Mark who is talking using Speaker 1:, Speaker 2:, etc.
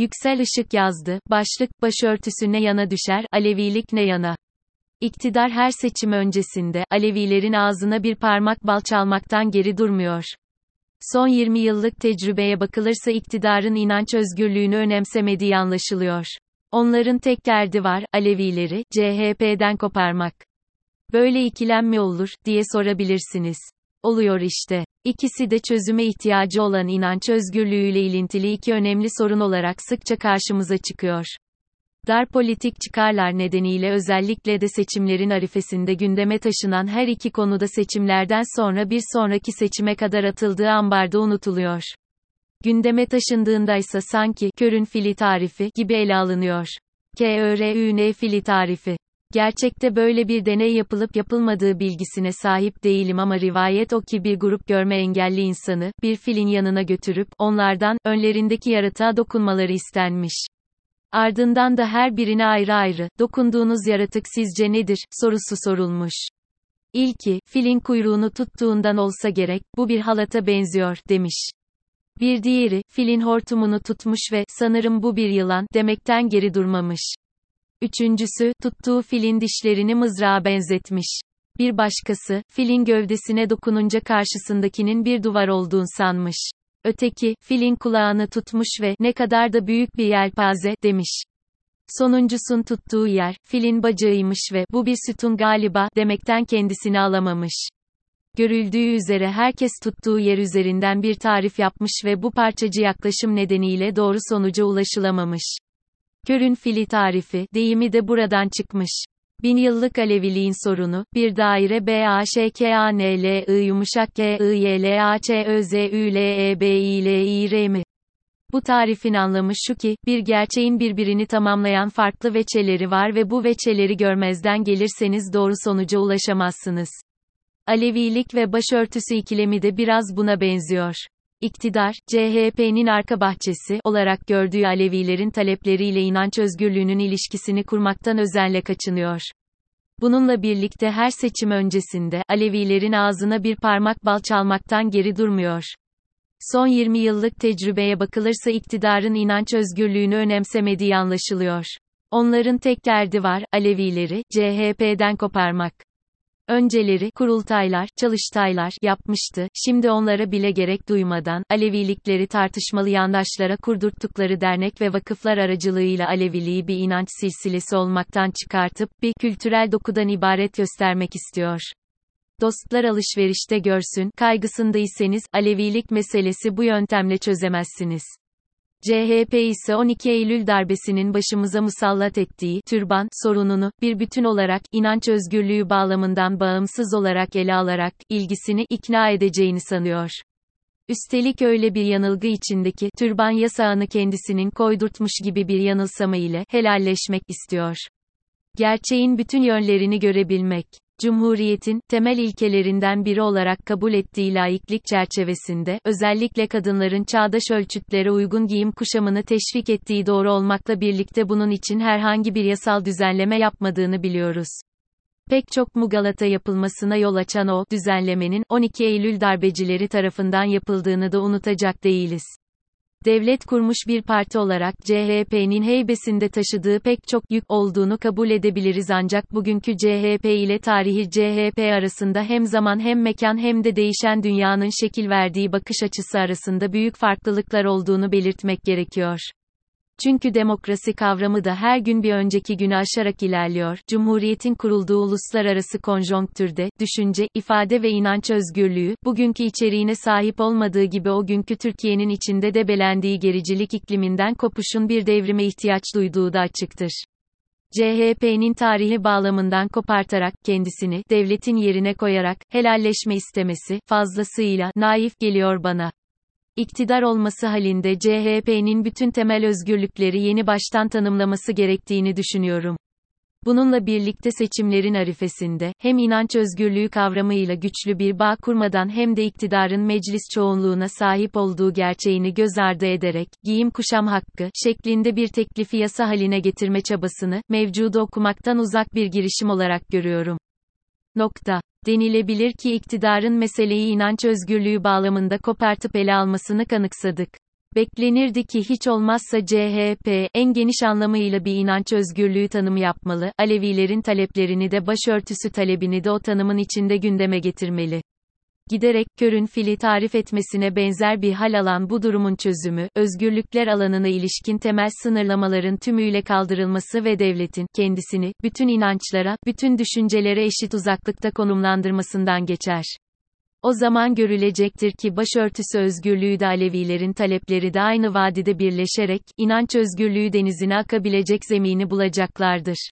Speaker 1: Yüksel Işık yazdı, başlık, başörtüsü ne yana düşer, Alevilik ne yana? İktidar her seçim öncesinde, Alevilerin ağzına bir parmak bal çalmaktan geri durmuyor. Son 20 yıllık tecrübeye bakılırsa iktidarın inanç özgürlüğünü önemsemediği anlaşılıyor. Onların tek derdi var, Alevileri, CHP'den koparmak. Böyle ikilem mi olur, diye sorabilirsiniz. Oluyor işte. İkisi de çözüme ihtiyacı olan inanç özgürlüğüyle ilintili iki önemli sorun olarak sıkça karşımıza çıkıyor. Dar politik çıkarlar nedeniyle özellikle de seçimlerin arifesinde gündeme taşınan her iki konuda seçimlerden sonra bir sonraki seçime kadar atıldığı ambarda unutuluyor. Gündeme taşındığında ise sanki körün fili tarifi gibi ele alınıyor. KÖRÜN fili tarifi. Gerçekte böyle bir deney yapılıp yapılmadığı bilgisine sahip değilim ama rivayet o ki bir grup görme engelli insanı, bir filin yanına götürüp, onlardan, önlerindeki yaratığa dokunmaları istenmiş. Ardından da her birine ayrı ayrı, dokunduğunuz yaratık sizce nedir, sorusu sorulmuş. İlki, filin kuyruğunu tuttuğundan olsa gerek, bu bir halata benziyor, demiş. Bir diğeri, filin hortumunu tutmuş ve, sanırım bu bir yılan, demekten geri durmamış. Üçüncüsü, tuttuğu filin dişlerini mızrağa benzetmiş. Bir başkası, filin gövdesine dokununca karşısındakinin bir duvar olduğunu sanmış. Öteki, filin kulağını tutmuş ve, ne kadar da büyük bir yelpaze, demiş. Sonuncusun tuttuğu yer, filin bacağıymış ve, bu bir sütun galiba, demekten kendisini alamamış. Görüldüğü üzere herkes tuttuğu yer üzerinden bir tarif yapmış ve bu parçacı yaklaşım nedeniyle doğru sonuca ulaşılamamış. Körün fili tarifi, deyimi de buradan çıkmış. Bin yıllık Aleviliğin sorunu, bir daire B A Ş K A N L I yumuşak K I Y L A Ç Ö Z Ü L E B I L I R mi? Bu tarifin anlamı şu ki, bir gerçeğin birbirini tamamlayan farklı veçeleri var ve bu veçeleri görmezden gelirseniz doğru sonuca ulaşamazsınız. Alevilik ve başörtüsü ikilemi de biraz buna benziyor. İktidar, CHP'nin arka bahçesi olarak gördüğü Alevilerin talepleriyle inanç özgürlüğünün ilişkisini kurmaktan özenle kaçınıyor. Bununla birlikte her seçim öncesinde Alevilerin ağzına bir parmak bal çalmaktan geri durmuyor. Son 20 yıllık tecrübeye bakılırsa iktidarın inanç özgürlüğünü önemsemediği anlaşılıyor. Onların tek derdi var, Alevileri, CHP'den koparmak. Önceleri, kurultaylar, çalıştaylar, yapmıştı, şimdi onlara bile gerek duymadan, Alevilikleri tartışmalı yandaşlara kurdurttukları dernek ve vakıflar aracılığıyla Aleviliği bir inanç silsilesi olmaktan çıkartıp, bir kültürel dokudan ibaret göstermek istiyor. Dostlar alışverişte görsün, kaygısındaysanız, Alevilik meselesi bu yöntemle çözemezsiniz. CHP ise 12 Eylül darbesinin başımıza musallat ettiği türban sorununu bir bütün olarak inanç özgürlüğü bağlamından bağımsız olarak ele alarak ilgisini ikna edeceğini sanıyor. Üstelik öyle bir yanılgı içindeki türban yasağını kendisinin koydurtmuş gibi bir yanılsama ile helalleşmek istiyor. Gerçeğin bütün yönlerini görebilmek Cumhuriyetin, temel ilkelerinden biri olarak kabul ettiği laiklik çerçevesinde, özellikle kadınların çağdaş ölçütlere uygun giyim kuşamını teşvik ettiği doğru olmakla birlikte bunun için herhangi bir yasal düzenleme yapmadığını biliyoruz. Pek çok Mugalata yapılmasına yol açan o, düzenlemenin, 12 Eylül darbecileri tarafından yapıldığını da unutacak değiliz. Devlet kurmuş bir parti olarak CHP'nin heybesinde taşıdığı pek çok yük olduğunu kabul edebiliriz ancak bugünkü CHP ile tarihi CHP arasında hem zaman hem mekan hem de değişen dünyanın şekil verdiği bakış açısı arasında büyük farklılıklar olduğunu belirtmek gerekiyor. Çünkü demokrasi kavramı da her gün bir önceki günü aşarak ilerliyor. Cumhuriyetin kurulduğu uluslararası konjonktürde, düşünce, ifade ve inanç özgürlüğü, bugünkü içeriğine sahip olmadığı gibi o günkü Türkiye'nin içinde de belendiği gericilik ikliminden kopuşun bir devrime ihtiyaç duyduğu da açıktır. CHP'nin tarihi bağlamından kopartarak, kendisini, devletin yerine koyarak, helalleşme istemesi, fazlasıyla, naif geliyor bana. İktidar olması halinde CHP'nin bütün temel özgürlükleri yeni baştan tanımlaması gerektiğini düşünüyorum. Bununla birlikte seçimlerin arifesinde, hem inanç özgürlüğü kavramıyla güçlü bir bağ kurmadan hem de iktidarın meclis çoğunluğuna sahip olduğu gerçeğini göz ardı ederek, giyim kuşam hakkı, şeklinde bir teklifi yasa haline getirme çabasını, mevcudu okumaktan uzak bir girişim olarak görüyorum. Nokta. Denilebilir ki iktidarın meseleyi inanç özgürlüğü bağlamında kopartıp ele almasını kanıksadık. Beklenirdi ki hiç olmazsa CHP, en geniş anlamıyla bir inanç özgürlüğü tanımı yapmalı, Alevilerin taleplerini de başörtüsü talebini de o tanımın içinde gündeme getirmeli giderek körün fili tarif etmesine benzer bir hal alan bu durumun çözümü, özgürlükler alanına ilişkin temel sınırlamaların tümüyle kaldırılması ve devletin kendisini bütün inançlara, bütün düşüncelere eşit uzaklıkta konumlandırmasından geçer. O zaman görülecektir ki başörtüsü özgürlüğü de Alevilerin talepleri de aynı vadide birleşerek, inanç özgürlüğü denizine akabilecek zemini bulacaklardır.